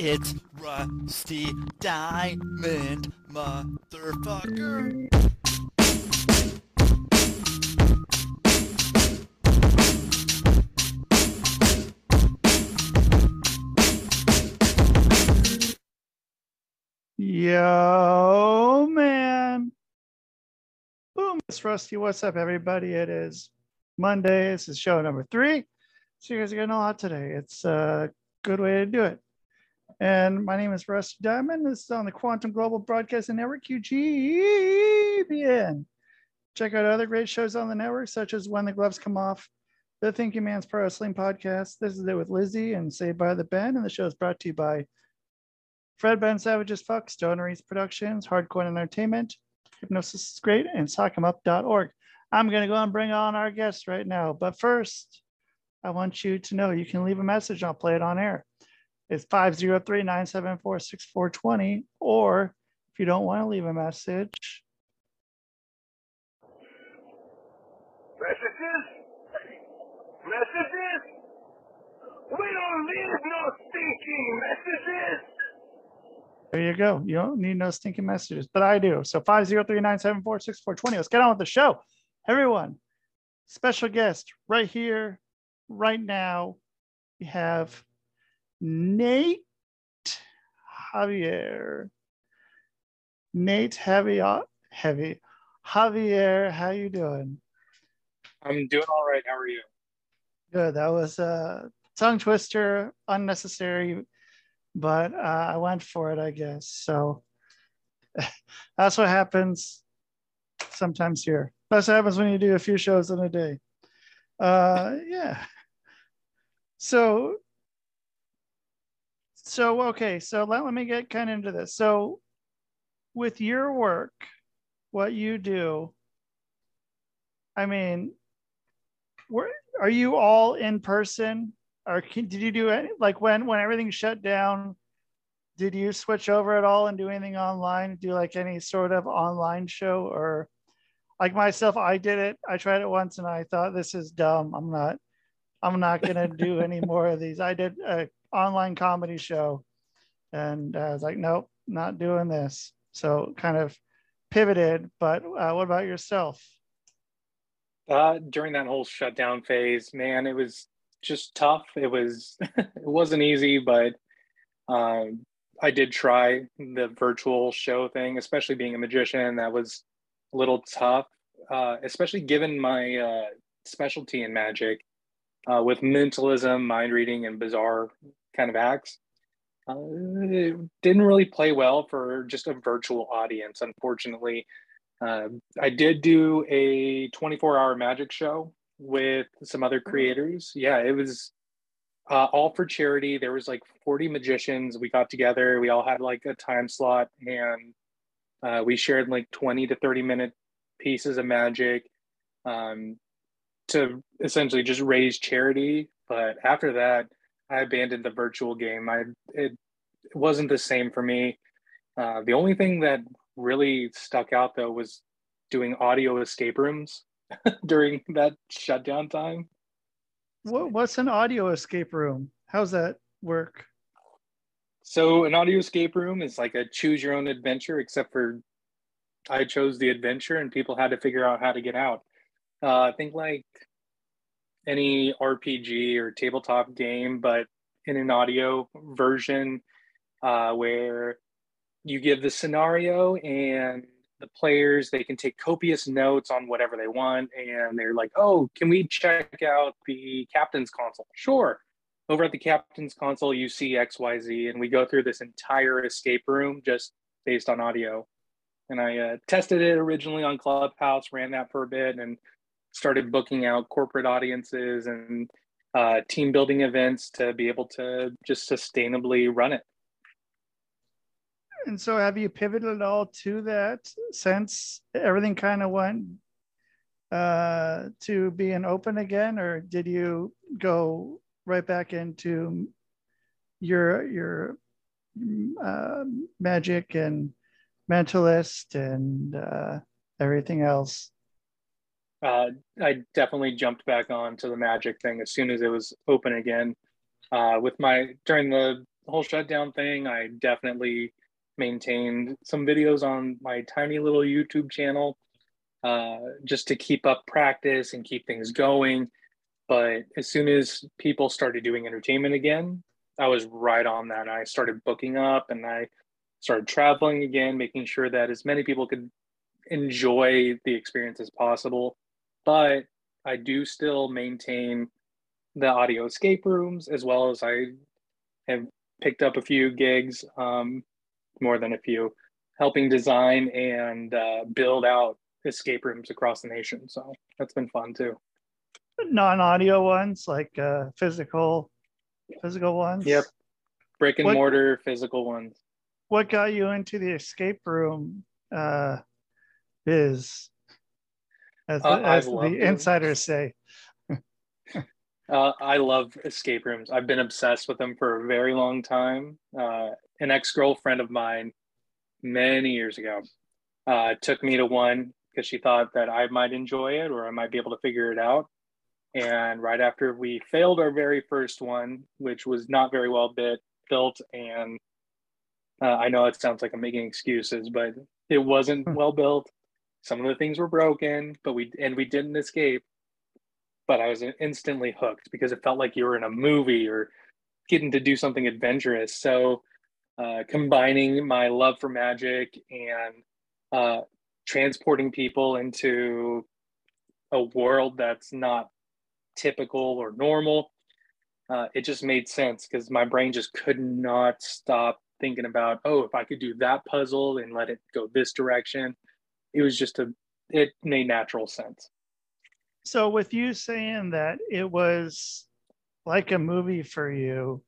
It's Rusty Diamond, motherfucker. Yo, man. Boom, it's Rusty. What's up, everybody? It is Monday. This is show number three. So you guys are getting a lot today. It's a good way to do it. And my name is Rusty Diamond. This is on the Quantum Global Broadcasting Network, QGBN. Check out other great shows on the network, such as When the Gloves Come Off, the Thinking Man's Pro Wrestling Podcast. This is it with Lizzie and Saved by the Ben. And the show is brought to you by Fred Ben Savage's Fuck, Stoner East Productions, Hardcore Entertainment, Hypnosis is Great, and SockEmUp.org. I'm going to go and bring on our guests right now. But first, I want you to know you can leave a message. I'll play it on air. It's 503 974 6420. Or if you don't want to leave a message, Messages? Messages? We don't need no stinking messages! there you go. You don't need no stinking messages, but I do. So 503 974 6420. Let's get on with the show. Everyone, special guest right here, right now. We have Nate Javier. Nate Heavy, Heavy. Javier, how you doing? I'm doing all right. How are you? Good. That was a tongue twister, unnecessary, but uh, I went for it, I guess. So that's what happens sometimes here. That's what happens when you do a few shows in a day. Uh, yeah. So, so okay. So let, let me get kind of into this. So, with your work, what you do, I mean, where are you all in person or can, did you do any like when when everything shut down did you switch over at all and do anything online do like any sort of online show or like myself i did it i tried it once and i thought this is dumb i'm not i'm not going to do any more of these i did a online comedy show and i was like nope not doing this so kind of pivoted but uh, what about yourself Uh, during that whole shutdown phase, man, it was just tough. It was it wasn't easy, but um, I did try the virtual show thing, especially being a magician. That was a little tough, uh, especially given my uh, specialty in magic uh, with mentalism, mind reading, and bizarre kind of acts. Uh, it didn't really play well for just a virtual audience, unfortunately. Uh, I did do a 24 hour magic show with some other creators. Yeah, it was uh, all for charity. There was like 40 magicians. We got together. We all had like a time slot, and uh, we shared like 20 to 30 minute pieces of magic um, to essentially just raise charity. But after that, I abandoned the virtual game. I it, it wasn't the same for me. Uh, the only thing that really stuck out though was doing audio escape rooms during that shutdown time. what, what's an audio escape room how's that work So an audio escape room is like a choose your own adventure, except for I chose the adventure and people had to figure out how to get out. Uh, I think like any RPG or tabletop game, but in an audio version uh, where you give the scenario and the players they can take copious notes on whatever they want and they're like oh can we check out the captain's console? Sure. Over at the captain's console you see xyz and we go through this entire escape room just based on audio. And i uh, tested it originally on clubhouse ran that for a bit and started booking out corporate audiences and uh, team building events to be able to just sustainably run it. And so have you pivoted at all to that since everything kind of went uh, to being open again or did you go right back into your your uh, magic and mentalist and uh, everything else uh, I definitely jumped back on to the magic thing as soon as it was open again. Uh, with my during the whole shutdown thing, I definitely maintained some videos on my tiny little YouTube channel uh, just to keep up practice and keep things going. But as soon as people started doing entertainment again, I was right on that. I started booking up and I started traveling again, making sure that as many people could enjoy the experience as possible. But I do still maintain the audio escape rooms as well as I have picked up a few gigs, um, more than a few, helping design and uh, build out escape rooms across the nation. So that's been fun too. Non-audio ones, like uh, physical, physical ones. Yep. Brick and What- mortar physical ones. What got you into the escape room uh, biz? As, the, Uh, as the insiders say. Uh, I love escape rooms. I've been obsessed with them for a very long time. Uh, an ex girlfriend of mine, many years ago, uh, took me to one because she thought that I might enjoy it or I might be able to figure it out. And right after we failed our very first one, which was not very well bit, built, and uh, I know it sounds like I'm making excuses, but it wasn't Hmm. well built. Some of the things were broken, but we and we didn't escape but I was instantly hooked because it felt like you were in a movie or getting to do something adventurous. So, uh, combining my love for magic and uh, transporting people into a world that's not typical or normal, uh, it just made sense because my brain just could not stop thinking about, oh, if I could do that puzzle and let it go this direction. It was just a, it made natural sense. So, with you saying that it was like a movie for you,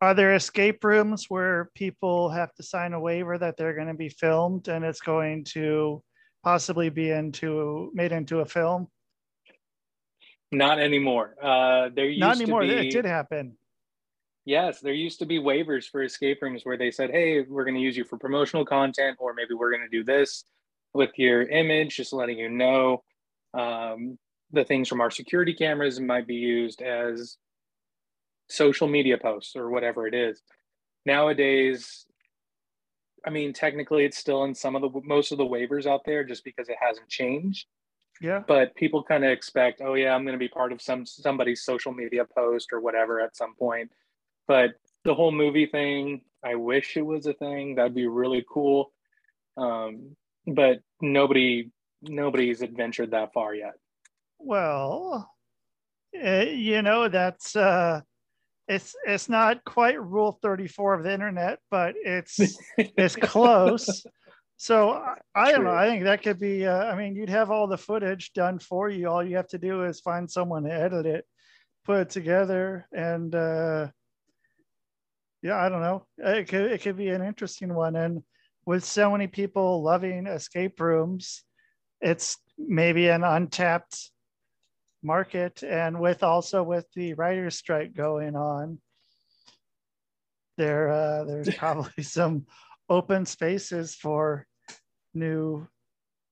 are there escape rooms where people have to sign a waiver that they're going to be filmed and it's going to possibly be into made into a film? Not anymore. Uh, there used Not anymore. to It did happen. Yes, there used to be waivers for escape rooms where they said, "Hey, we're going to use you for promotional content, or maybe we're going to do this with your image, just letting you know." Um, the things from our security cameras might be used as social media posts or whatever it is. Nowadays, I mean, technically, it's still in some of the most of the waivers out there, just because it hasn't changed Yeah. but people kind of expect oh yeah i'm going to be part of some somebody's social media post or whatever at some point but the whole movie thing i wish it was a thing that'd be really cool um, but nobody nobody's adventured that far yet Well, eh, you know that's uh, it's it's not quite Rule Thirty Four of the internet, but it's it's close. So I, I don't know. I think that could be. Uh, I mean, you'd have all the footage done for you. All you have to do is find someone to edit it, put it together, and uh, yeah, I don't know. It could it could be an interesting one. And with so many people loving escape rooms, it's maybe an untapped market. And with also with the writer's strike going on, there uh, there's probably some open spaces for new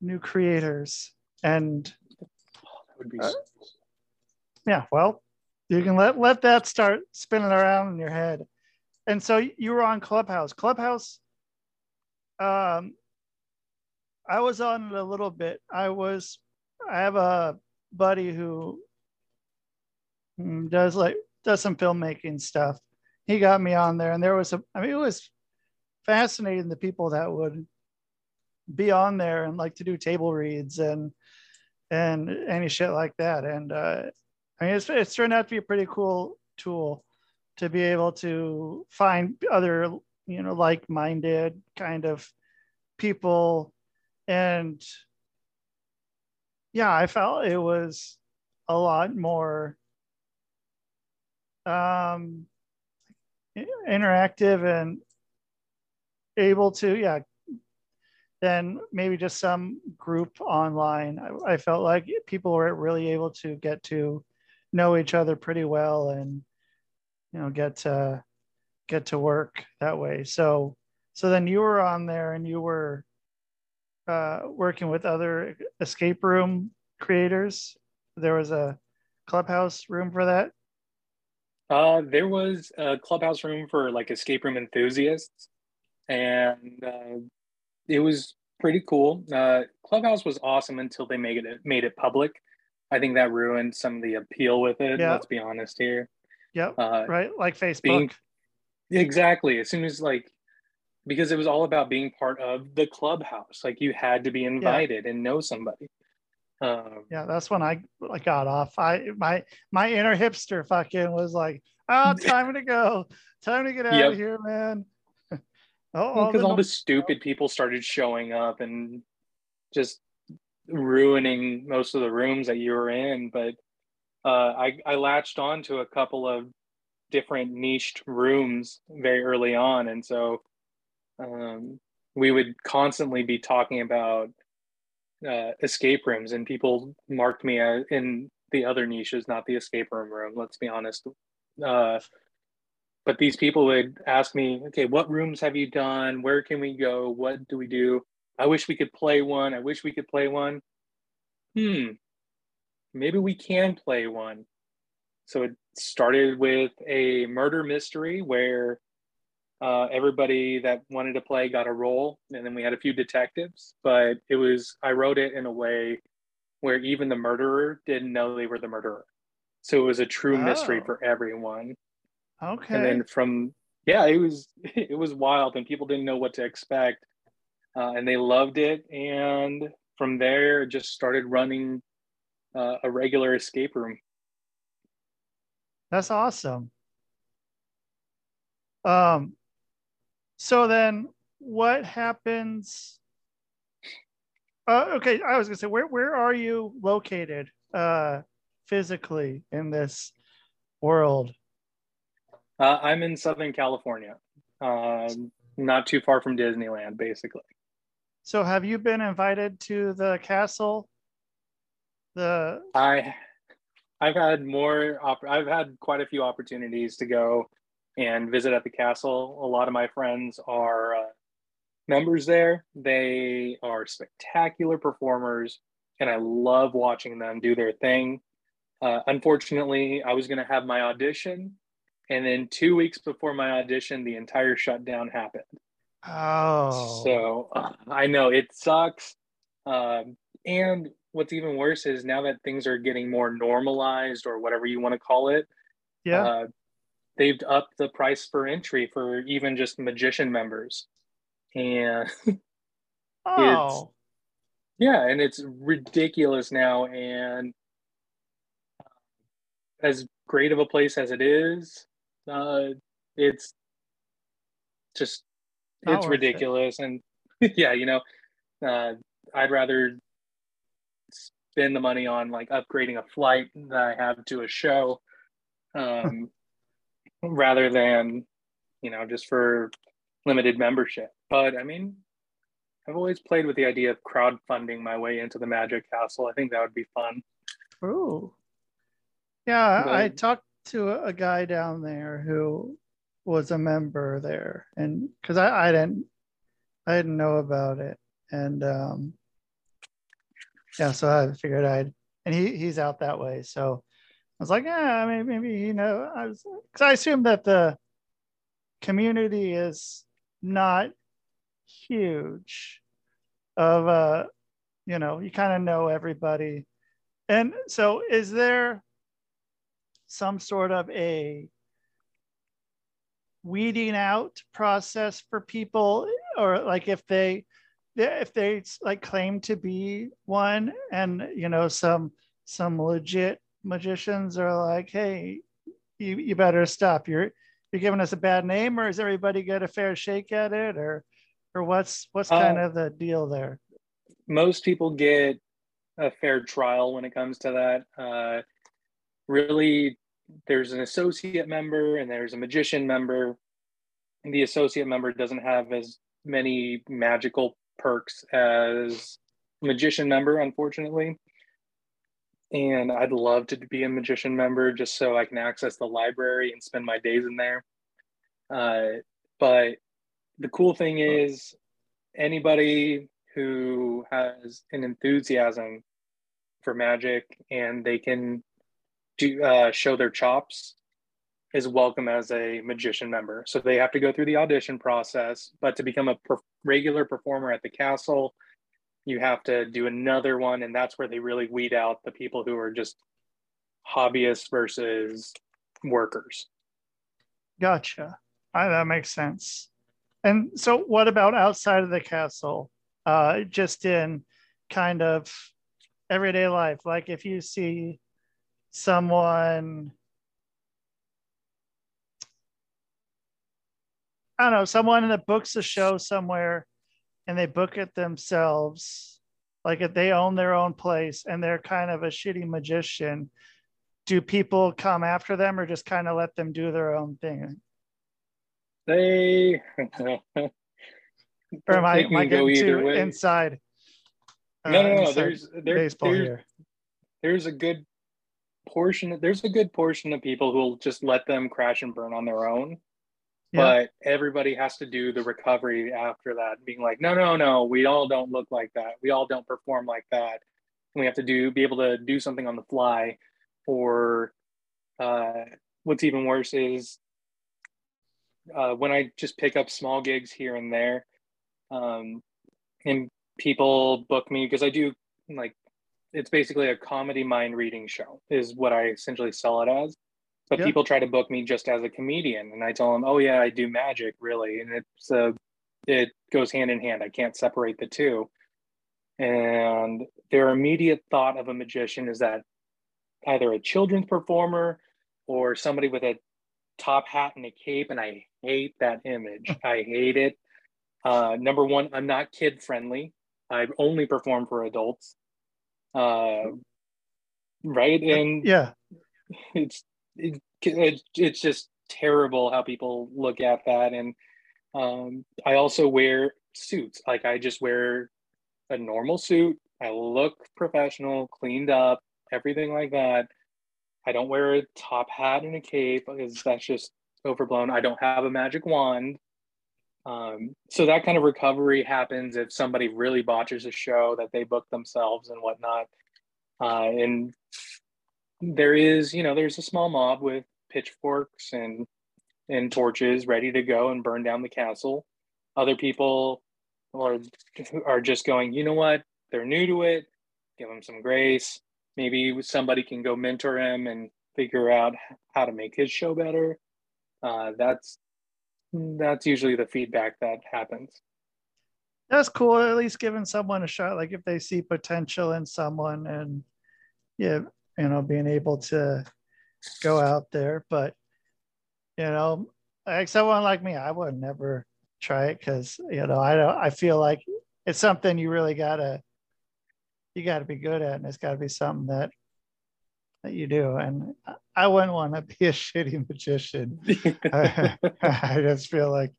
new creators and that would be Uh, yeah well you can let let that start spinning around in your head and so you were on clubhouse. Clubhouse um i was on it a little bit. I was i have a buddy who mm, does like does some filmmaking stuff. He got me on there and there was a i mean it was fascinating the people that would be on there and like to do table reads and and any shit like that. And uh i mean it's, it's turned out to be a pretty cool tool to be able to find other you know like-minded kind of people. And yeah i felt it was a lot more um interactive and able to yeah than maybe just some group online. I, I felt like people were really able to get to know each other pretty well and you know get to get to work that way so so then you were on there and you were uh, working with other escape room creators there was a clubhouse room for that Uh, there was a clubhouse room for like escape room enthusiasts, and uh, it was pretty cool. Uh, clubhouse was awesome until they made it made it public. I think that ruined some of the appeal with it. Yeah. Let's be honest here. Yep. Uh, right. Like Facebook. being- Exactly. As soon as like, because it was all about being part of the clubhouse. Like you had to be invited and know somebody. Um, yeah, that's when I, I got off. I my my inner hipster fucking was like, oh, time to go. Time to get out Yep. of here, man. oh, all because the all no- the stupid people started showing up and just ruining most of the rooms that you were in. But uh, I, I latched on to a couple of different niched rooms very early on. And so um, we would constantly be talking about uh, escape rooms, and people marked me in the other niches, not the escape room room, let's be honest. Uh, but these people would ask me, okay, what rooms have you done? Where can we go? What do we do? I wish we could play one. I wish we could play one. Hmm, maybe we can play one. So it started with a murder mystery where uh, everybody that wanted to play got a role, and then we had a few detectives. But it was I wrote it in a way where even the murderer didn't know they were the murderer. So it was a true mystery Oh. for everyone okay. and then from yeah it was it was wild and people didn't know what to expect uh, and they loved it and from there it just started running uh, a regular escape room That's awesome. Um, so then what happens? Uh, okay, I was gonna say, where where are you located uh, physically in this world? uh, i'm in southern california um, not too far from disneyland basically So have you been invited to the castle? The i i've had more opp- i've had quite a few opportunities to go and visit at the castle. A lot of my friends are uh, members there. They are spectacular performers and i love watching them do their thing. Uh, unfortunately i was going to have my audition and then two weeks before my audition the entire shutdown happened. Oh, so uh, I know it sucks. Um, and what's even worse is now that things are getting more normalized or whatever you want to call it, yeah, uh, they've upped the price for entry for even just magician members. And oh, yeah, and it's ridiculous now. And as great of a place as it is, uh, it's just Not it's worth it. ridiculous. And yeah, you know, uh, I'd rather spend the money on like upgrading a flight that I have to a show, um, rather than you know just for limited membership. But I mean, I've always played with the idea of crowdfunding my way into the Magic Castle. I think that would be fun. Ooh. Yeah, I talked to a, a guy down there who was a member there, and because I, I didn't I didn't know about it, and um, yeah, so I figured I'd and he he's out that way, so I was like, yeah, maybe maybe you know, I was because I assume that the community is not huge of uh you know you kind of know everybody. And so is there some sort of a weeding out process for people? Or like if they if they like claim to be one and you know some some legit magicians are like hey you, you better stop you're you're giving us a bad name or is everybody get a fair shake at it or or what's what's Uh, kind of the deal there most people get a fair trial when it comes to that. Uh, really, there's an associate member and there's a magician member. And the associate member doesn't have as many magical perks as magician member, unfortunately. And I'd love to be a magician member just so I can access the library and spend my days in there. Uh, but the cool thing is, anybody who has an enthusiasm for magic and they can do uh, show their chops is welcome as a magician member. So they have to go through the audition process, but to become a per- regular performer at the castle, you have to do another one. And that's where they really weed out the people who are just hobbyists versus workers. Gotcha. I, that makes sense. And so, what about outside of the castle? Uh, just in kind of everyday life, like if you see someone, I don't know, someone that books a show somewhere and they book it themselves, like if they own their own place and they're kind of a shitty magician, do people come after them or just kind of let them do their own thing? They Or am I, am I go getting either too way. inside? no, no, uh, no. inside There's there, baseball there's here. there's a good portion. There's a good portion of people who'll just let them crash and burn on their own. But everybody has to do the recovery after that, being like, no, no, no, we all don't look like that. We all don't perform like that. We have to do be able to do something on the fly. Or uh, what's even worse is uh, when I just pick up small gigs here and there, um, and people book me because I do like it's basically a comedy mind reading show is what I essentially sell it as. But Yeah. people try to book me just as a comedian, and I tell them, "Oh yeah, I do magic, really," and it's uh, it goes hand in hand. I can't separate the two. And their immediate thought of a magician is that either a children's performer or somebody with a top hat and a cape, and I hate that image. I hate it. Uh, number one, I'm not kid friendly. I only perform for adults. Uh, right, and Yeah. it's it, it, it's just terrible how people look at that. And um, i also wear suits. Like i just wear a normal suit. I look professional cleaned up everything like that. I don't wear a top hat and a cape because that's just overblown. I don't have a magic wand. Um, so that kind of recovery happens if somebody really botches a show that they book themselves and whatnot. Uh, and there is you know there's a small mob with pitchforks and and torches ready to go and burn down the castle. Other people are are just going you know what? They're new to it. Give them some grace. Maybe somebody can go mentor him and figure out how to make his show better. Uh, that's that's usually the feedback that happens. That's cool. At least giving someone a shot. Like if they see potential in someone and yeah, you know, being able to go out there. But you know, like someone like me, I would never try it because you know, I don't I feel like it's something you really gotta you gotta be good at and it's gotta be something that that you do. And I- wouldn't want to be a shitty magician. I, I just feel like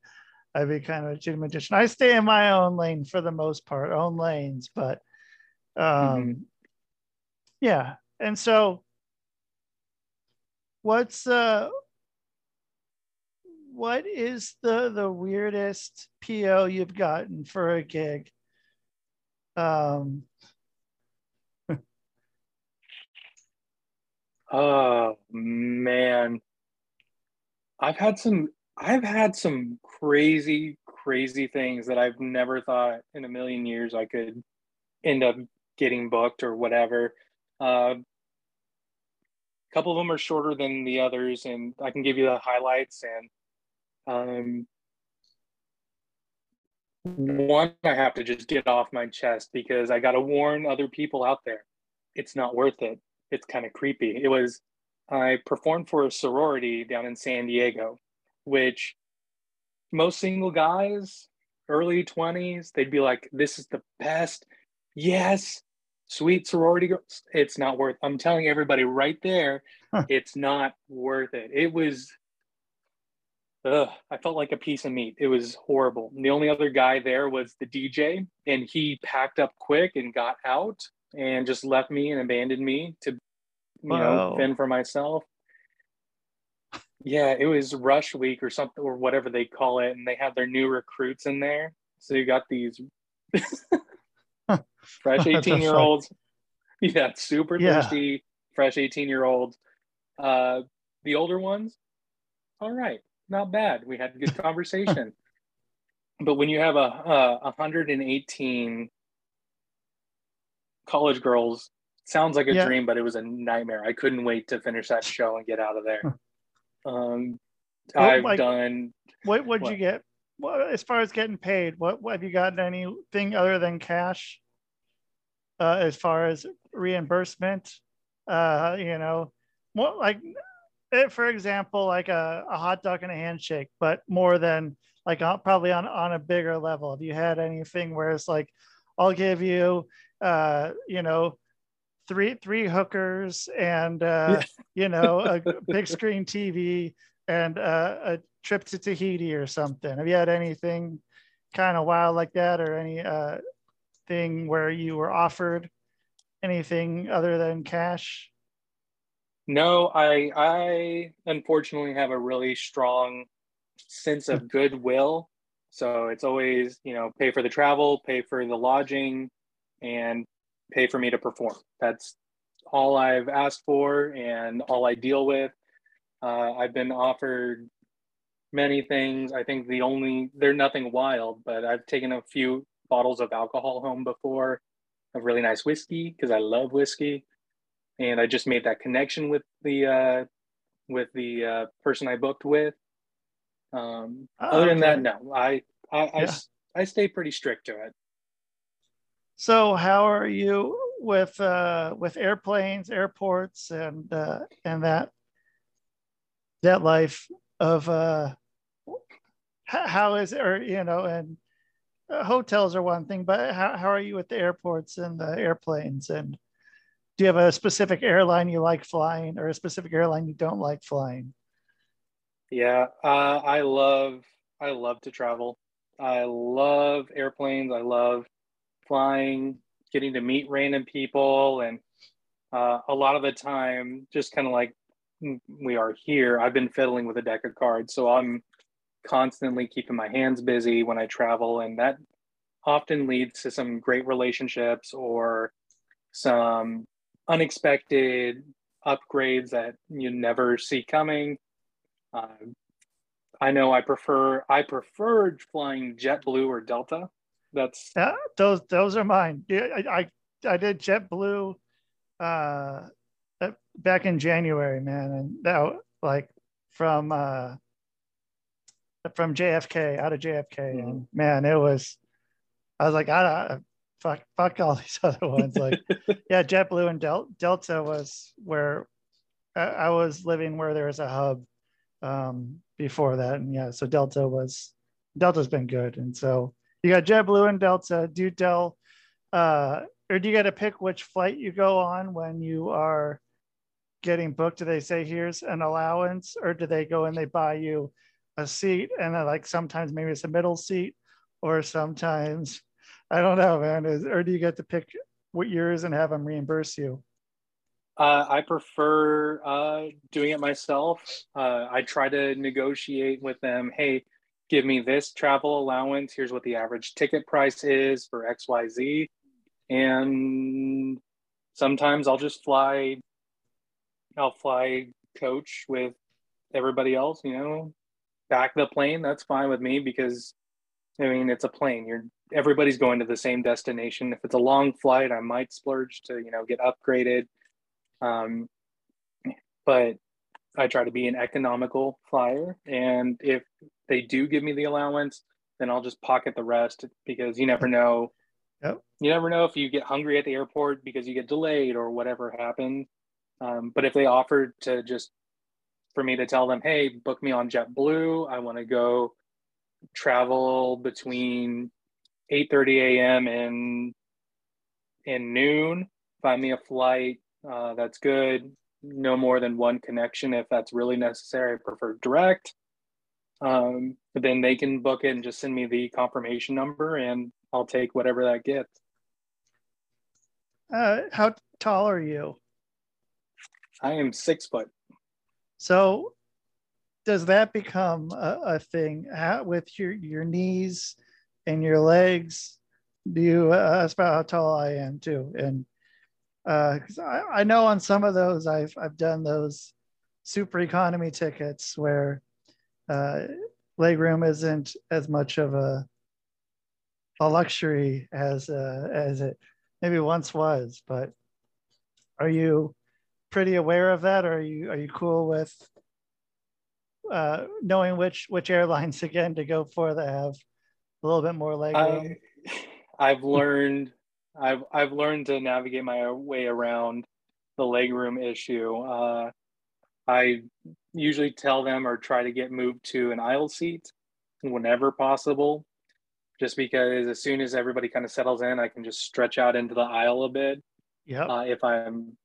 I'd be kind of a shitty magician. I stay in my own lane for the most part, own lanes, but um yeah. And so what's uh what is the the weirdest PO you've gotten for a gig? Um Oh man. I've had some I've had some crazy crazy things that I've never thought in a million years I could end up getting booked or whatever. Uh, a couple of them are shorter than the others and I can give you the highlights and um one I have to just get off my chest because I got to warn other people out there. It's not worth it. It's kind of creepy. It was I performed for a sorority down in San Diego, which most single guys, early 20s, they'd be like, This is the best. Yes, sweet sorority girls. It's not worth I'm telling everybody right there, Huh. it's not worth it. It was Ugh, I felt like a piece of meat. It was horrible. And the only other guy there was the DJ, and he packed up quick and got out and just left me and abandoned me to, you know, fend for myself. Yeah, it was rush week or something or whatever they call it, and they had their new recruits in there. So you got these fresh 18 year olds. Yeah, super Yeah. thirsty, fresh 18 year olds. Uh, the older ones, all right, not bad. We had a good conversation. but when you have a, a 118 college girls, sounds like a Yeah. dream, but it was a nightmare. I couldn't wait to finish that show and get out of there. um, Well, I've like- done What would you get? What, as far as getting paid, what, what have you gotten anything other than cash? Uh, as far as reimbursement, uh, you know, what like, eh, for example, like a, a hot dog and a handshake, but more than like on, probably on on a bigger level. Have you had anything where it's like, I'll give you, uh, you know, three three hookers and uh, you know a big screen TV and uh, a trip to Tahiti or something. Have you had anything kind of wild like that, or any uh, thing where you were offered anything other than cash? No, I I unfortunately have a really strong sense of goodwill. So it's always, you know, pay for the travel, pay for the lodging, and pay for me to perform. That's all I've asked for and all I deal with. Uh, I've been offered many things. I think the only they're nothing wild, but I've taken a few bottles of alcohol home before, of really nice whiskey because I love whiskey and I just made that connection with the uh, with the uh, person I booked with. Um, Oh, other than that, no, I I, I Yeah. s- I stay pretty strict to it. So how are you with uh, with airplanes, airports, and uh, and that that life of uh, how is it, or you know, and uh, hotels are one thing, but how how are you with the airports and the airplanes? And do you have a specific airline you like flying, or a specific airline you don't like flying? Yeah, uh, I love I love to travel. I love airplanes. I love flying, getting to meet random people, and uh, a lot of the time, just kind of like we are here. I've been fiddling with a deck of cards, so I'm constantly keeping my hands busy when I travel, and that often leads to some great relationships or some unexpected upgrades that you never see coming. Uh, I know I prefer I preferred flying JetBlue or Delta. That's Yeah, those those are mine. Yeah, I I, I did JetBlue uh back in January, man, and that like from uh from JFK out of JFK, and man, it was. I was like, I, I fuck fuck all these other ones. Like, yeah, JetBlue and Del- Delta was where I, I was living where there was a hub um before that, and yeah, so Delta was Delta's been good, and so you got JetBlue and Delta. Do tell, uh, or do you got to pick which flight you go on when you are getting booked? Do they say here's an allowance, or do they go and they buy you a seat and then like sometimes maybe it's a middle seat, or sometimes I don't know, man. Is, or do you get to pick what yours and have them reimburse you? uh, I prefer uh, doing it myself. Uh, I try to negotiate with them. Hey, give me this travel allowance. Here's what the average ticket price is for X Y Z, and sometimes I'll just fly. I'll fly coach with everybody else. You know, back the plane. That's fine with me because I mean it's a plane. You're everybody's going to the same destination. If it's a long flight, I might splurge to you know get upgraded. Um, but I try to be an economical flyer, and if they do give me the allowance, then I'll just pocket the rest because you never know. Yep. You never know if you get hungry at the airport because you get delayed or whatever happened. Um, but if they offered to just for me to tell them, hey, book me on JetBlue, I want to go travel between 8:30 a.m. and and noon. Find me a flight uh, that's good. No more than one connection if that's really necessary. I prefer direct. Um, but then they can book it and just send me the confirmation number, and I'll take whatever that gets. Uh, how tall are you? I am six foot. So does that become a, a thing how, with your, your knees and your legs? Do you, uh, that's about how tall I am too. And uh, I, I know on some of those, I've, I've done those super economy tickets where uh, legroom isn't as much of a a luxury as uh, as it maybe once was. But are you pretty aware of that? Or are you are you cool with uh, knowing which which airlines again to go for that have a little bit more legroom? I, I've learned I've I've learned to navigate my way around the legroom issue. Uh, I usually tell them or try to get moved to an aisle seat whenever possible, just because as soon as everybody kind of settles in, I can just stretch out into the aisle a bit. Yeah. Uh, if I'm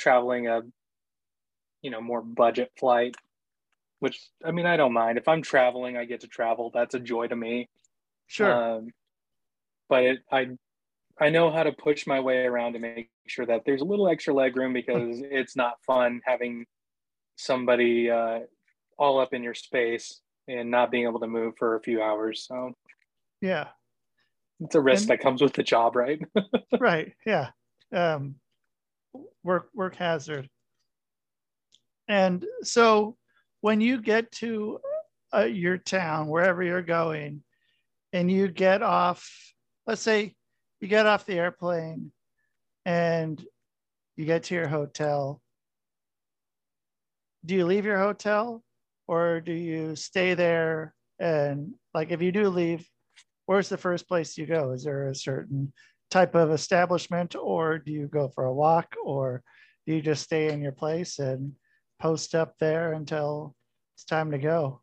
traveling a, you know, more budget flight, which I mean, I don't mind. If I'm traveling, I get to travel. That's a joy to me. Sure. Um, but it, I, I know how to push my way around to make sure that there's a little extra leg room because it's not fun having somebody uh, all up in your space and not being able to move for a few hours. So yeah, it's a risk And- that comes with the job, right? right. Yeah. Um, work work hazard. And so when you get to uh, your town, wherever you're going, and you get off, let's say you get off the airplane and you get to your hotel. Do you leave your hotel or do you stay there? And like, if you do leave, where's the first place you go? Is there a certain type of establishment or do you go for a walk or do you just stay in your place and post up there until it's time to go?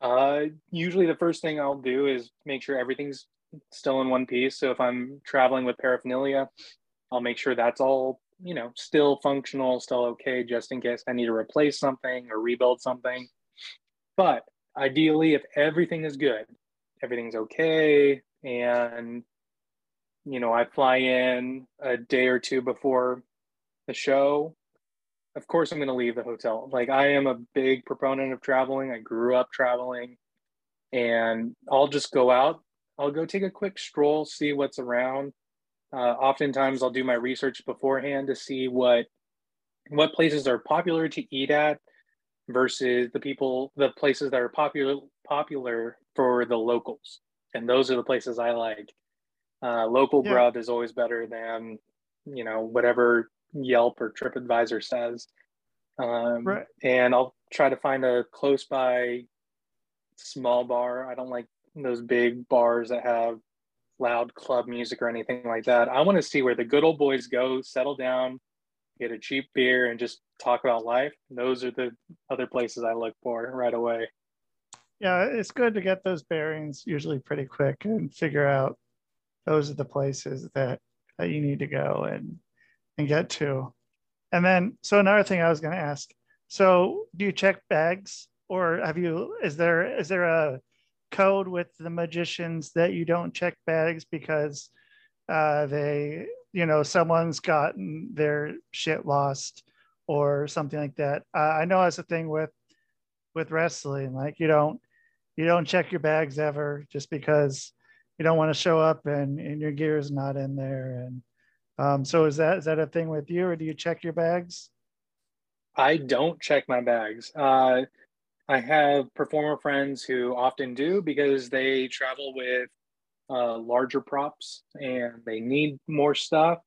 Uh, usually the first thing I'll do is make sure everything's still in one piece. So if I'm traveling with paraphernalia, I'll make sure that's all, you know, still functional, still okay, just in case I need to replace something or rebuild something. But ideally, if everything is good, everything's okay, and you know, I fly in a day or two before the show, of course I'm going to leave the hotel. Like I am a big proponent of traveling. I grew up traveling and I'll just go out. I'll go take a quick stroll, see what's around. Uh, oftentimes I'll do my research beforehand to see what what places are popular to eat at versus the people the places that are popular popular for the locals. And those are the places I like. Uh, local Yeah. grub is always better than you know whatever Yelp or TripAdvisor says. Um, Right. And I'll try to find a close by small bar. I don't like those big bars that have loud club music or anything like that. I want to see where the good old boys go, settle down, get a cheap beer, and just talk about life. Those are the other places I look for right away. Yeah, it's good to get those bearings usually pretty quick and figure out those are the places that, that you need to go and and get to. And then so another thing I was going to ask. So do you check bags or have you is there is there a code with the magicians that you don't check bags because uh they you know someone's gotten their shit lost or something like that. Uh, I know that's a thing with with wrestling like you don't you don't check your bags ever just because you don't want to show up and, and your gear is not in there and um, so is that is that a thing with you or do you check your bags I don't check my bags. Uh, I have performer friends who often do because they travel with uh, larger props and they need more stuff.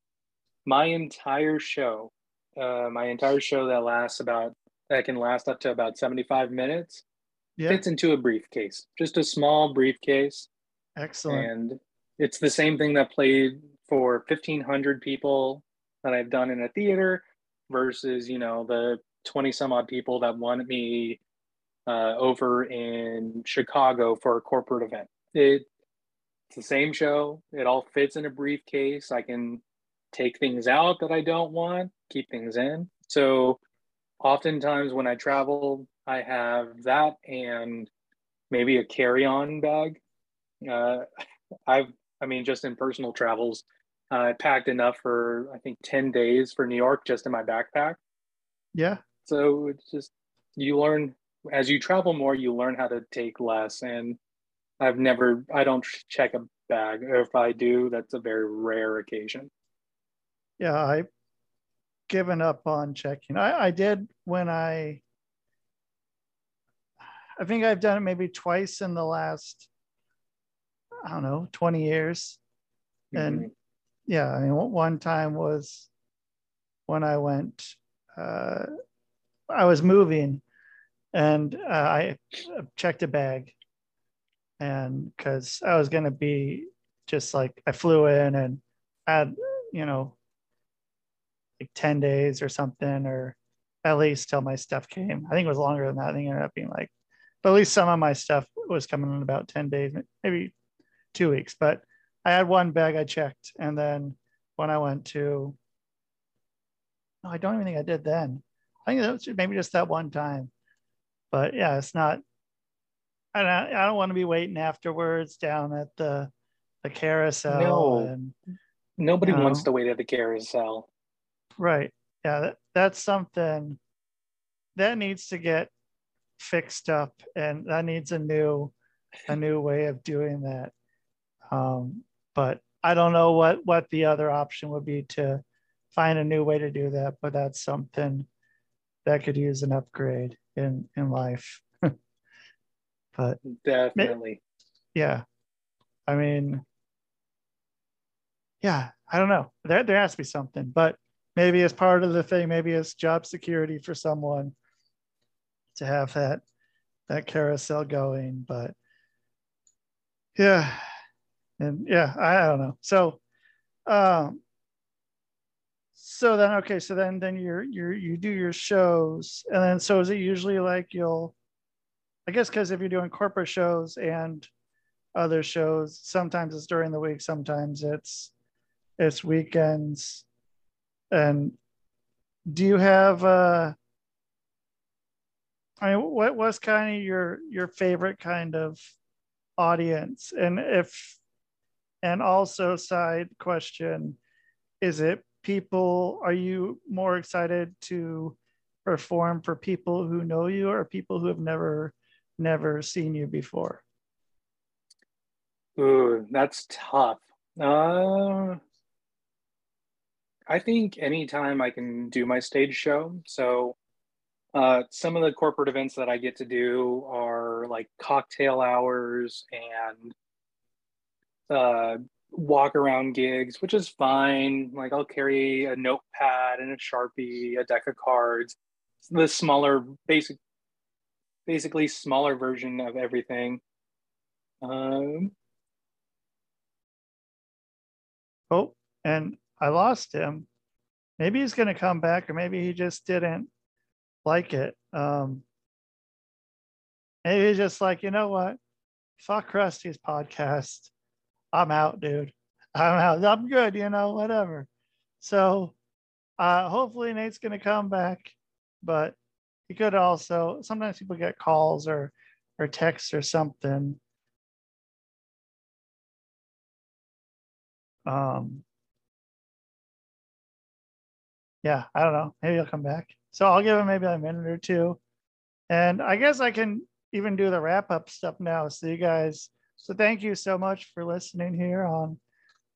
My entire show, uh, my entire show that lasts about that can last up to about seventy-five minutes, yeah fits into a briefcase, just a small briefcase, excellent. And it's the same thing that played for fifteen hundred people that I've done in a theater versus you know the 20 some odd people that wanted me uh, over in chicago for a corporate event. It, it's the same show. It all fits in a briefcase. I can take things out that i don't want keep things in. So oftentimes when i travel i have that and maybe a carry-on bag uh, i've i mean just in personal travels uh, I packed enough for I think 10 days for New York just in my backpack. yeah So it's just you learn as you travel more, you learn how to take less. And I've never I don't check a bag. Or if I do, that's a very rare occasion. yeah i've given up on checking i i did when i I think I've done it maybe twice in the last, I don't know, 20 years. And Mhm. yeah, I mean, one- one time was when I went, uh, I was moving and uh, I checked a bag. And because I was going to be just like, I flew in and had, you know, like 10 days or something, or at least till my stuff came. I think it was longer than that. I think it ended up being like, but at least some of my stuff was coming in about 10 days, maybe two weeks. But I had one bag I checked. And then when I went to, no, I don't even think I did then. I think that was maybe just that one time. But yeah, it's not, I don't, I don't want to be waiting afterwards down at the, the carousel. No. And, Nobody No. wants to wait at the carousel. Right. Yeah, that, that's something that needs to get fixed up and that needs a new a new way of doing that. Um, but I don't know what what the other option would be to find a new way to do that, but that's something that could use an upgrade in in life. but Definitely. yeah, I mean, yeah, I don't know. There there has to be something, but maybe as part of the thing, maybe it's job security for someone to have that that carousel going. But yeah, and yeah, I, I don't know. So, um, so then okay, so then then you're you're you do your shows, and then so is it usually like you'll, I guess because if you're doing corporate shows and other shows, sometimes it's during the week, sometimes it's it's weekends. And do you have uh I mean what was kind of your your favorite kind of audience? And if and also side question is it people are you more excited to perform for people who know you or people who have never never seen you before Ooh, that's tough. Uh, I think anytime I can do my stage show. So, uh, some of the corporate events that I get to do are like cocktail hours and uh, walk around gigs, which is fine. Like, I'll carry a notepad and a sharpie, a deck of cards, the smaller, basic, basically smaller version of everything. Um, Oh, and I lost him. Maybe he's going to come back, or maybe he just didn't like it. Um, maybe he's just like, you know what? Fuck Rusty's podcast. I'm out, dude. I'm out. I'm good, you know, whatever. So uh, hopefully Nate's going to come back, but he could also, sometimes people get calls or, or texts or something. Um, yeah, I don't know. Maybe he'll come back. So I'll give him maybe a minute or two. And I guess I can even do the wrap up stuff now. So you guys, so thank you so much for listening here on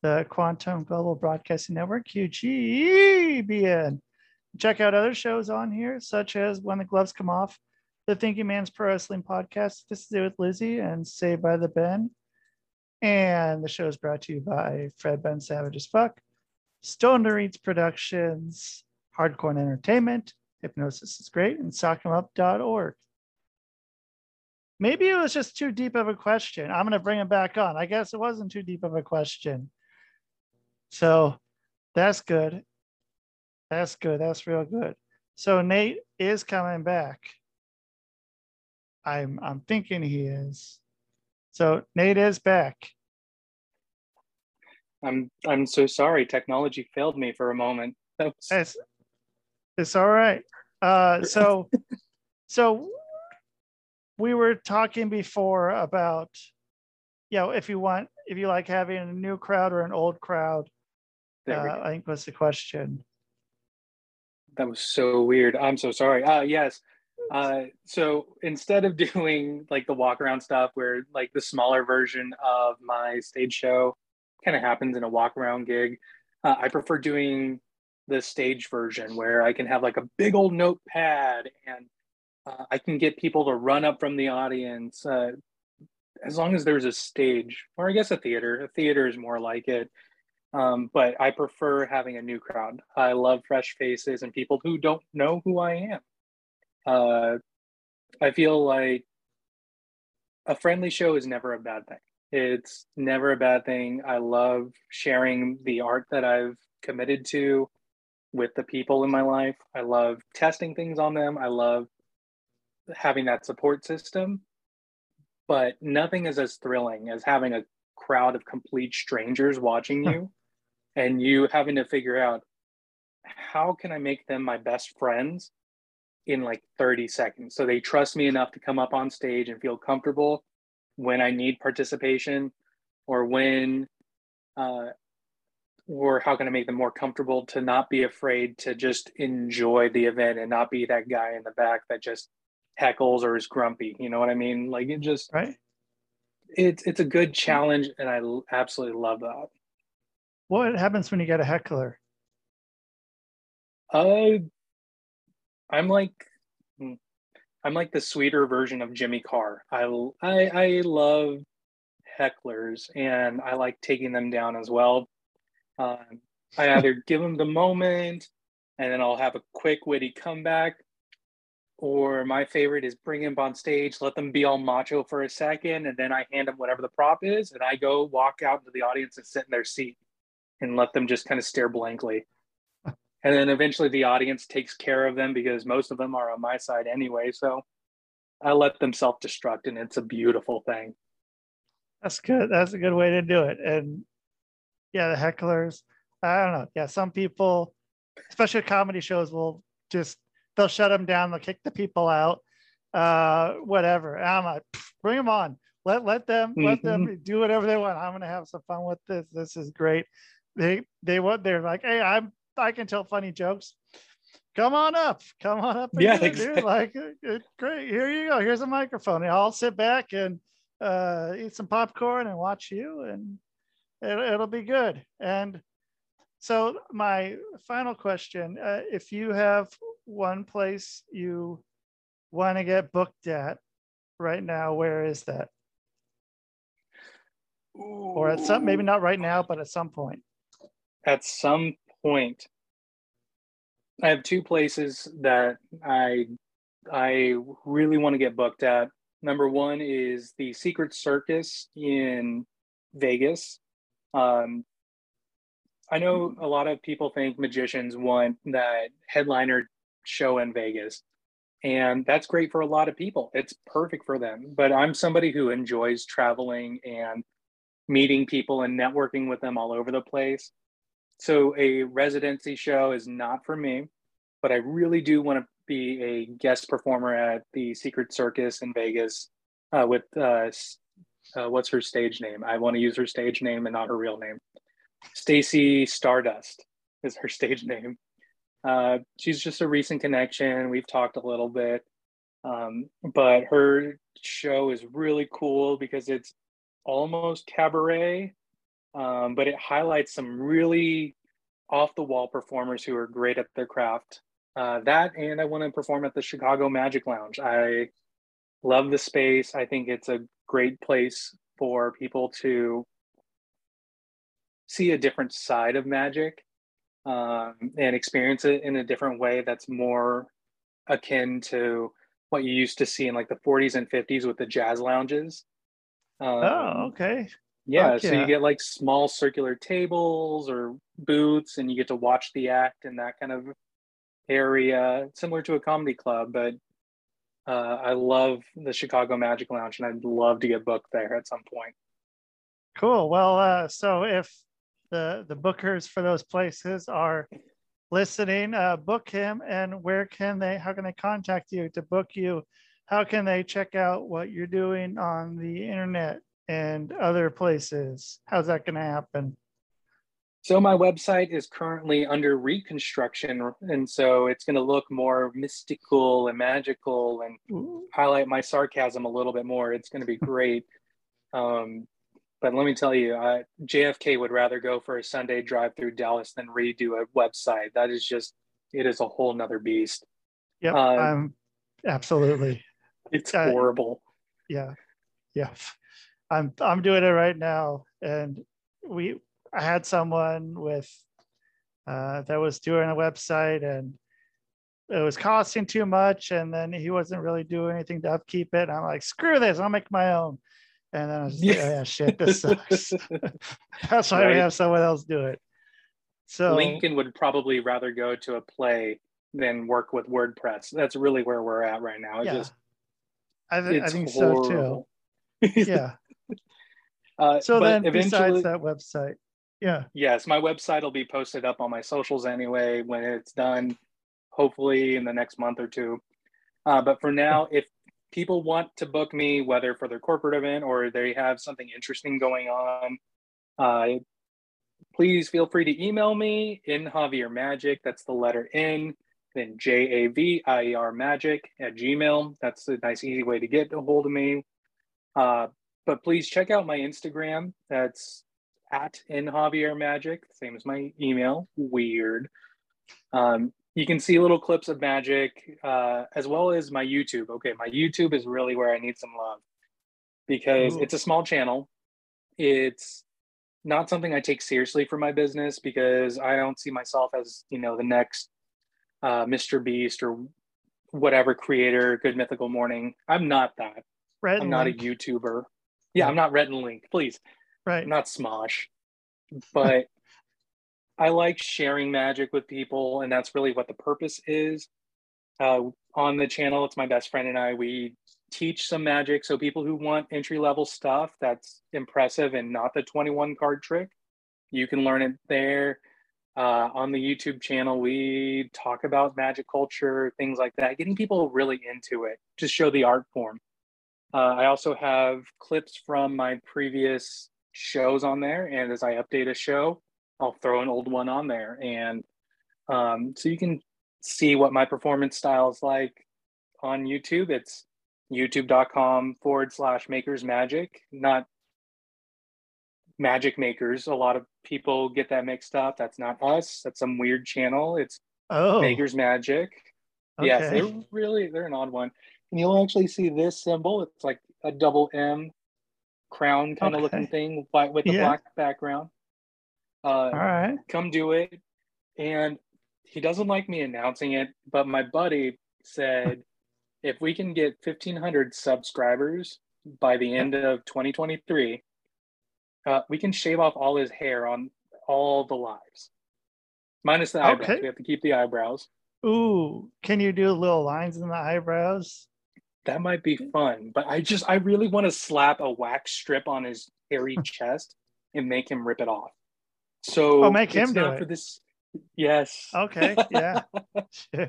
the Quantum Global Broadcasting Network, QGBN. Check out other shows on here, such as When the Gloves Come Off, the Thinking Man's Pro Wrestling Podcast. This is it with Lizzie and Saved by the Ben. And the show is brought to you by Fred Ben Savage as Fuck, Stoner Eats Productions, Hardcore Entertainment, Hypnosis is Great, and Sock'emUp.org. Maybe it was just too deep of a question. I'm going to bring it back on. I guess it wasn't too deep of a question. So that's good. That's good. That's real good. So Nate is coming back. I'm I'm thinking he is. So Nate is back. I'm I'm so sorry. Technology failed me for a moment. That was, It's it's all right. Uh, so so we were talking before about you know if you want if you like having a new crowd or an old crowd. Uh. I think was the question. That was so weird. I'm so sorry. Uh yes. Uh so instead of doing like the walk around stuff where like the smaller version of my stage show kind of happens in a walk around gig, uh, I prefer doing the stage version where I can have like a big old notepad and Uh, I can get people to run up from the audience uh, as long as there's a stage, or I guess a theater. A theater is more like it. Um, but I prefer having a new crowd. I love fresh faces and people who don't know who I am. Uh, I feel like a friendly show is never a bad thing. It's never a bad thing. I love sharing the art that I've committed to with the people in my life. I love testing things on them. I love having that support system. But nothing is as thrilling as having a crowd of complete strangers watching you and you having to figure out how can I make them my best friends in like 30 seconds. So they trust me enough to come up on stage and feel comfortable when I need participation or when uh, or how can I make them more comfortable to not be afraid to just enjoy the event and not be that guy in the back that just heckles or is grumpy. You know what I mean? Like it just right. It's it's a good challenge, and I absolutely love that. What happens when you get a heckler? Uh, I'm like, hmm, I'm like the sweeter version of Jimmy Carr. I I, I love hecklers, and I like taking them down as well. Um, I either give them the moment, and then I'll have a quick witty comeback, or my favorite is bring him on stage, let them be all macho for a second, and then I hand them whatever the prop is, and I go walk out into the audience and sit in their seat and let them just kind of stare blankly. And then eventually the audience takes care of them because most of them are on my side anyway. So I let them self destruct, and it's a beautiful thing. That's good. That's a good way to do it. And yeah, the hecklers, I don't know. Yeah, some people, especially comedy shows, will just they'll shut them down. They'll kick the people out, uh, whatever. And I'm like, bring them on. Let let them mm-hmm. let them mm-hmm. do whatever they want. I'm gonna have some fun with this. This is great. They they what they're like, hey, I'm I can tell funny jokes. Come on up, come on up. yeah, exactly. like great. Here you go. Here's a microphone. I'll sit back and uh, eat some popcorn and watch you, and it, it'll be good. And so my final question: uh, If you have one place you want to get booked at right now, where is that? Ooh. Or at some, maybe not right now, but at some point. At some point, I have two places that I I really want to get booked at. Number one is the Secret Circus in Vegas. Um, I know a lot of people think magicians want that headliner show in Vegas. And that's great for a lot of people. It's perfect for them. But I'm somebody who enjoys traveling and meeting people and networking with them all over the place. So a residency show is not for me, but I really do want to be a guest performer at the Secret Circus in Vegas uh, with uh, uh, what's her stage name? I want to use her stage name and not her real name. Stacy Stardust is her stage name. Uh, she's just a recent connection. We've talked a little bit, um, but her show is really cool because it's almost cabaret, um, but it highlights some really off the wall performers who are great at their craft. Uh, that and I want to perform at the Chicago Magic Lounge. I love the space. I think it's a great place for people to see a different side of magic um, and experience it in a different way that's more akin to what you used to see in like the 40s and 50s with the jazz lounges. Um, oh, okay. Yeah, so you get like small circular tables or booths, and you get to watch the act in that kind of area, similar to a comedy club. But uh, I love the Chicago Magic Lounge, and I'd love to get booked there at some point. Cool. Well, uh, so if the the bookers for those places are listening, uh, book him. And where can they? How can they contact you to book you? How can they check out what you're doing on the internet and other places? How's that going to happen? So my website is currently under reconstruction, and so it's going to look more mystical and magical, and Ooh. highlight my sarcasm a little bit more. It's going to be great. um, but let me tell you, uh, JFK would rather go for a Sunday drive through Dallas than redo a website. That is just, it is a whole nother beast. Yeah, uh, I'm absolutely. It's Uh, horrible. Yeah. Yeah. I'm I'm doing it right now. And we I had someone with uh that was doing a website and it was costing too much and then he wasn't really doing anything to upkeep it. I'm like, screw this, I'll make my own. And then I was oh, yeah, shit, this sucks. That's why we have someone else do it. So Lincoln would probably rather go to a play than work with WordPress. That's really where we're at right now. It yeah, just I, th- I think so too. Yeah. Uh, So but then, eventually, besides that website, yeah, yes, my website will be posted up on my socials anyway when it's done, hopefully in the next month or two. Uh, but for now, if people want to book me, whether for their corporate event or they have something interesting going on, uh, please feel free to email me N Javier Magic. That's the letter N, then J A V I E R Magic at Gmail. That's a nice, easy way to get a hold of me. Uh, but please check out my Instagram. That's at N Javier Magic, same as my email. Weird. Um, you can see little clips of magic uh, as well as my YouTube. Okay, my YouTube is really where I need some love because Ooh. it's a small channel. It's not something I take seriously for my business because I don't see myself as you know the next uh, Mr. Beast or whatever creator, Good Mythical Morning. I'm not that. I'm not a YouTuber. Yeah, I'm not Rhett and Link. Please, right? I'm not Smosh, but I like sharing magic with people, and that's really what the purpose is. Uh, on the channel, it's my best friend and I. We teach some magic, so people who want entry level stuff that's impressive and not the 21 card trick, you can learn it there. Uh, on the YouTube channel, we talk about magic culture, things like that, getting people really into it, just show the art form. Uh, I also have clips from my previous shows on there, and as I update a show, I'll throw an old one on there, and um, so you can see what my performance style is like on YouTube. It's youtube.com forward slash makers magic, not magic makers. A lot of people get that mixed up. That's not us. That's some weird channel. It's Oh, Makers Magic. Yes, they're really they're an odd one. And you'll actually see this symbol. It's like a double M crown kind of looking thing, white with a Yeah. black background. Uh, all right. come do it. And he doesn't like me announcing it, but my buddy said if we can get 1500 subscribers by the end of 2023, uh, we can shave off all his hair on all the lives, minus the eyebrows. Okay. We have to keep the eyebrows. Ooh, can you do little lines in the eyebrows? That might be fun, but I just I really want to slap a wax strip on his hairy chest and make him rip it off. So Oh, make him do it. for this. Yes. Okay, yeah.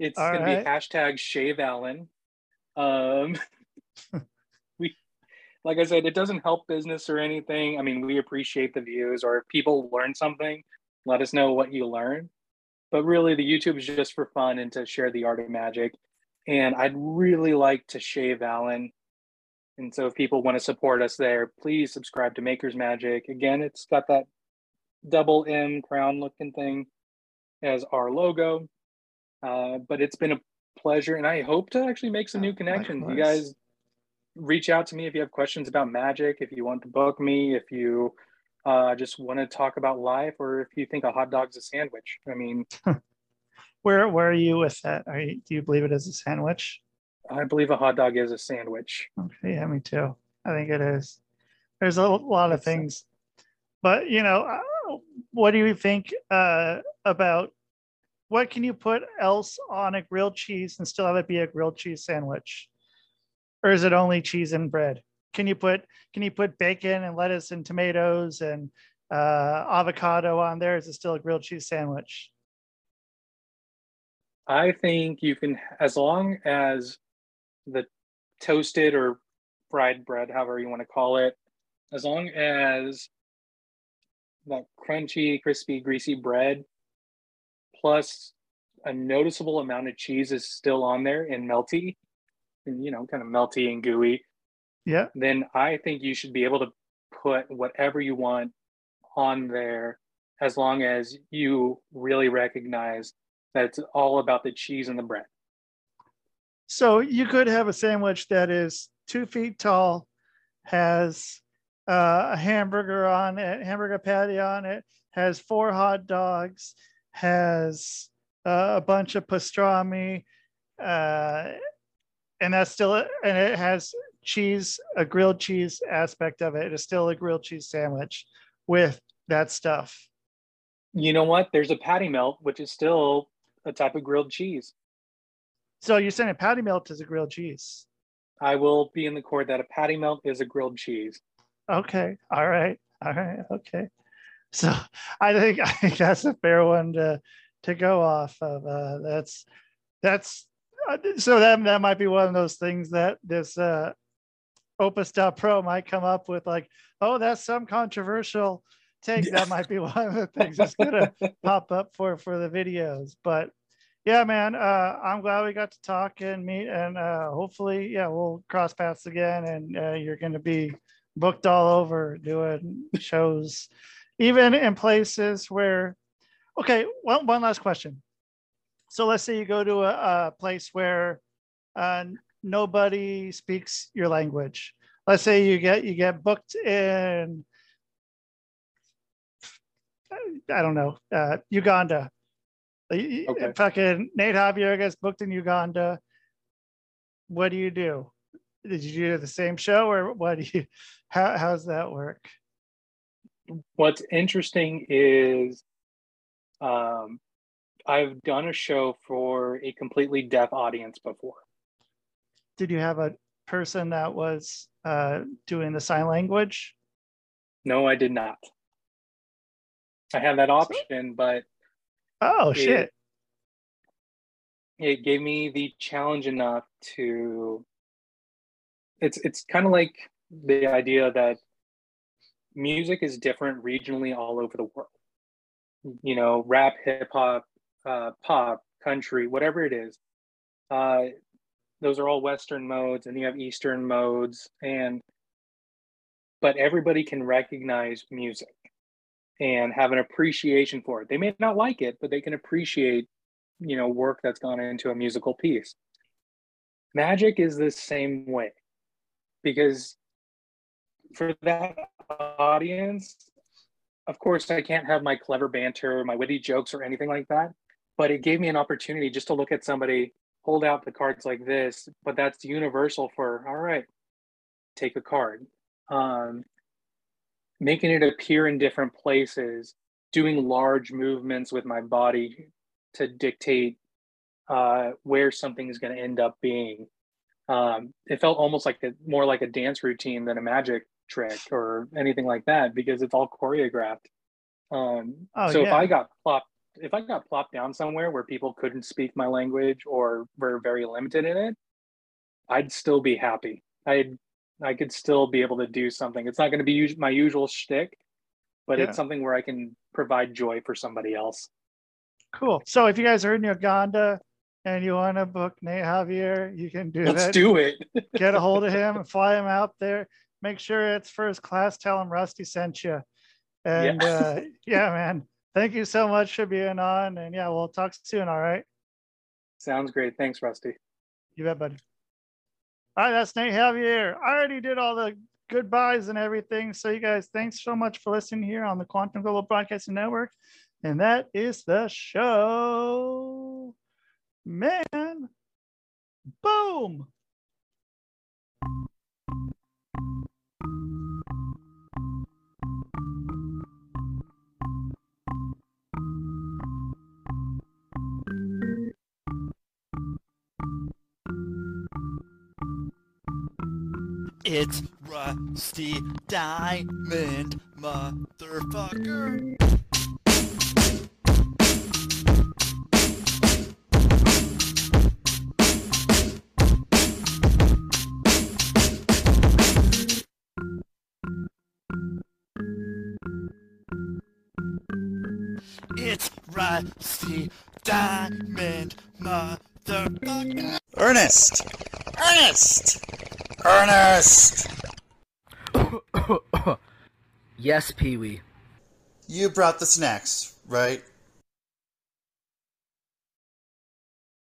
It's All gonna right. be hashtag shave Allen. Um, we, like I said, it doesn't help business or anything. I mean, we appreciate the views, or if people learn something, let us know what you learned. But really, the YouTube is just for fun and to share the art of magic. And I'd really like to shave Allen. And so, if people want to support us there, please subscribe to Maker's Magic. Again, it's got that double M crown looking thing as our logo. Uh, but it's been a pleasure, and I hope to actually make some new connections. You guys reach out to me if you have questions about magic, if you want to book me, if you uh, just want to talk about life, or if you think a hot dog's a sandwich. I mean, Where where are you with that? Are you, do you believe it is a sandwich? I believe a hot dog is a sandwich. Okay, yeah, me too. I think it is. There's a lot of things, but you know, what do you think uh, about what can you put else on a grilled cheese and still have it be a grilled cheese sandwich, or is it only cheese and bread? Can you put can you put bacon and lettuce and tomatoes and uh, avocado on there? Is it still a grilled cheese sandwich? I think you can, as long as the toasted or fried bread, however you want to call it, as long as that crunchy, crispy, greasy bread plus a noticeable amount of cheese is still on there and melty, and you know, kind of melty and gooey, Yeah. then I think you should be able to put whatever you want on there as long as you really recognize that it's all about the cheese and the bread. so you could have a sandwich that is two feet tall, has uh, a hamburger on it, hamburger patty on it, has four hot dogs, has uh, a bunch of pastrami, uh, and that's still and it has cheese, a grilled cheese aspect of it. It is still a grilled cheese sandwich with that stuff. You know what? There's a patty melt, which is still a type of grilled cheese. So you're saying a patty melt is a grilled cheese? I will be in the court that a patty melt is a grilled cheese. Okay. All right. All right. Okay. So I think I think that's a fair one to to go off of. Uh, that's that's uh, so that that might be one of those things that this uh, Opus.pro might come up with, like, oh, that's some controversial take. That might be one of the things that's gonna pop up for for the videos. But yeah, man, uh, I'm glad we got to talk and meet, and uh, hopefully, yeah, we'll cross paths again, and uh, you're gonna be booked all over doing shows, even in places where. Okay, well, one last question. So let's say you go to a, a place where uh, nobody speaks your language. Let's say you get you get booked in I don't know uh, Uganda. Okay. Fucking Nate Javier gets booked in Uganda. What do you do? Did you do the same show or what do you? How how's that work? What's interesting is, um, I've done a show for a completely deaf audience before. Did you have a person that was uh, doing the sign language? No, I did not. I had that option, but oh it, shit! It gave me the challenge enough to. It's it's kind of like the idea that music is different regionally all over the world. You know, rap, hip hop, uh, pop, country, whatever it is. Uh, those are all Western modes, and you have Eastern modes, and but everybody can recognize music and have an appreciation for it. They may not like it, but they can appreciate, you know, work that's gone into a musical piece. Magic is the same way because for that audience, of course, I can't have my clever banter, my witty jokes, or anything like that. But it gave me an opportunity just to look at somebody hold out the cards like this. But that's universal for all right, take a card. Um, making it appear in different places, doing large movements with my body to dictate uh, where something is going to end up being. Um, it felt almost like a more like a dance routine than a magic trick or anything like that because it's all choreographed. Um, oh, so yeah. if I got plopped, if I got plopped down somewhere where people couldn't speak my language or were very limited in it, I'd still be happy. I'd I could still be able to do something. It's not going to be my usual shtick, but yeah. it's something where I can provide joy for somebody else. Cool. So if you guys are in Uganda and you want to book Nate Javier, you can do Let's that. do it. Get a hold of him and fly him out there. Make sure it's first class. Tell him Rusty sent you. And yeah, uh, yeah man. Thank you so much for being on. And yeah, we'll talk soon. All right. Sounds great. Thanks, Rusty. You bet, buddy. All right, that's Nate Javier. I already did all the goodbyes and everything. So, you guys, thanks so much for listening here on the Quantum Global Broadcasting Network. And that is the show. Man, boom. It's Rusty Diamond, motherfucker. Rusty Diamond, motherfucker. Ernest! Ernest! Ernest! yes, Pee Wee. You brought the snacks, right?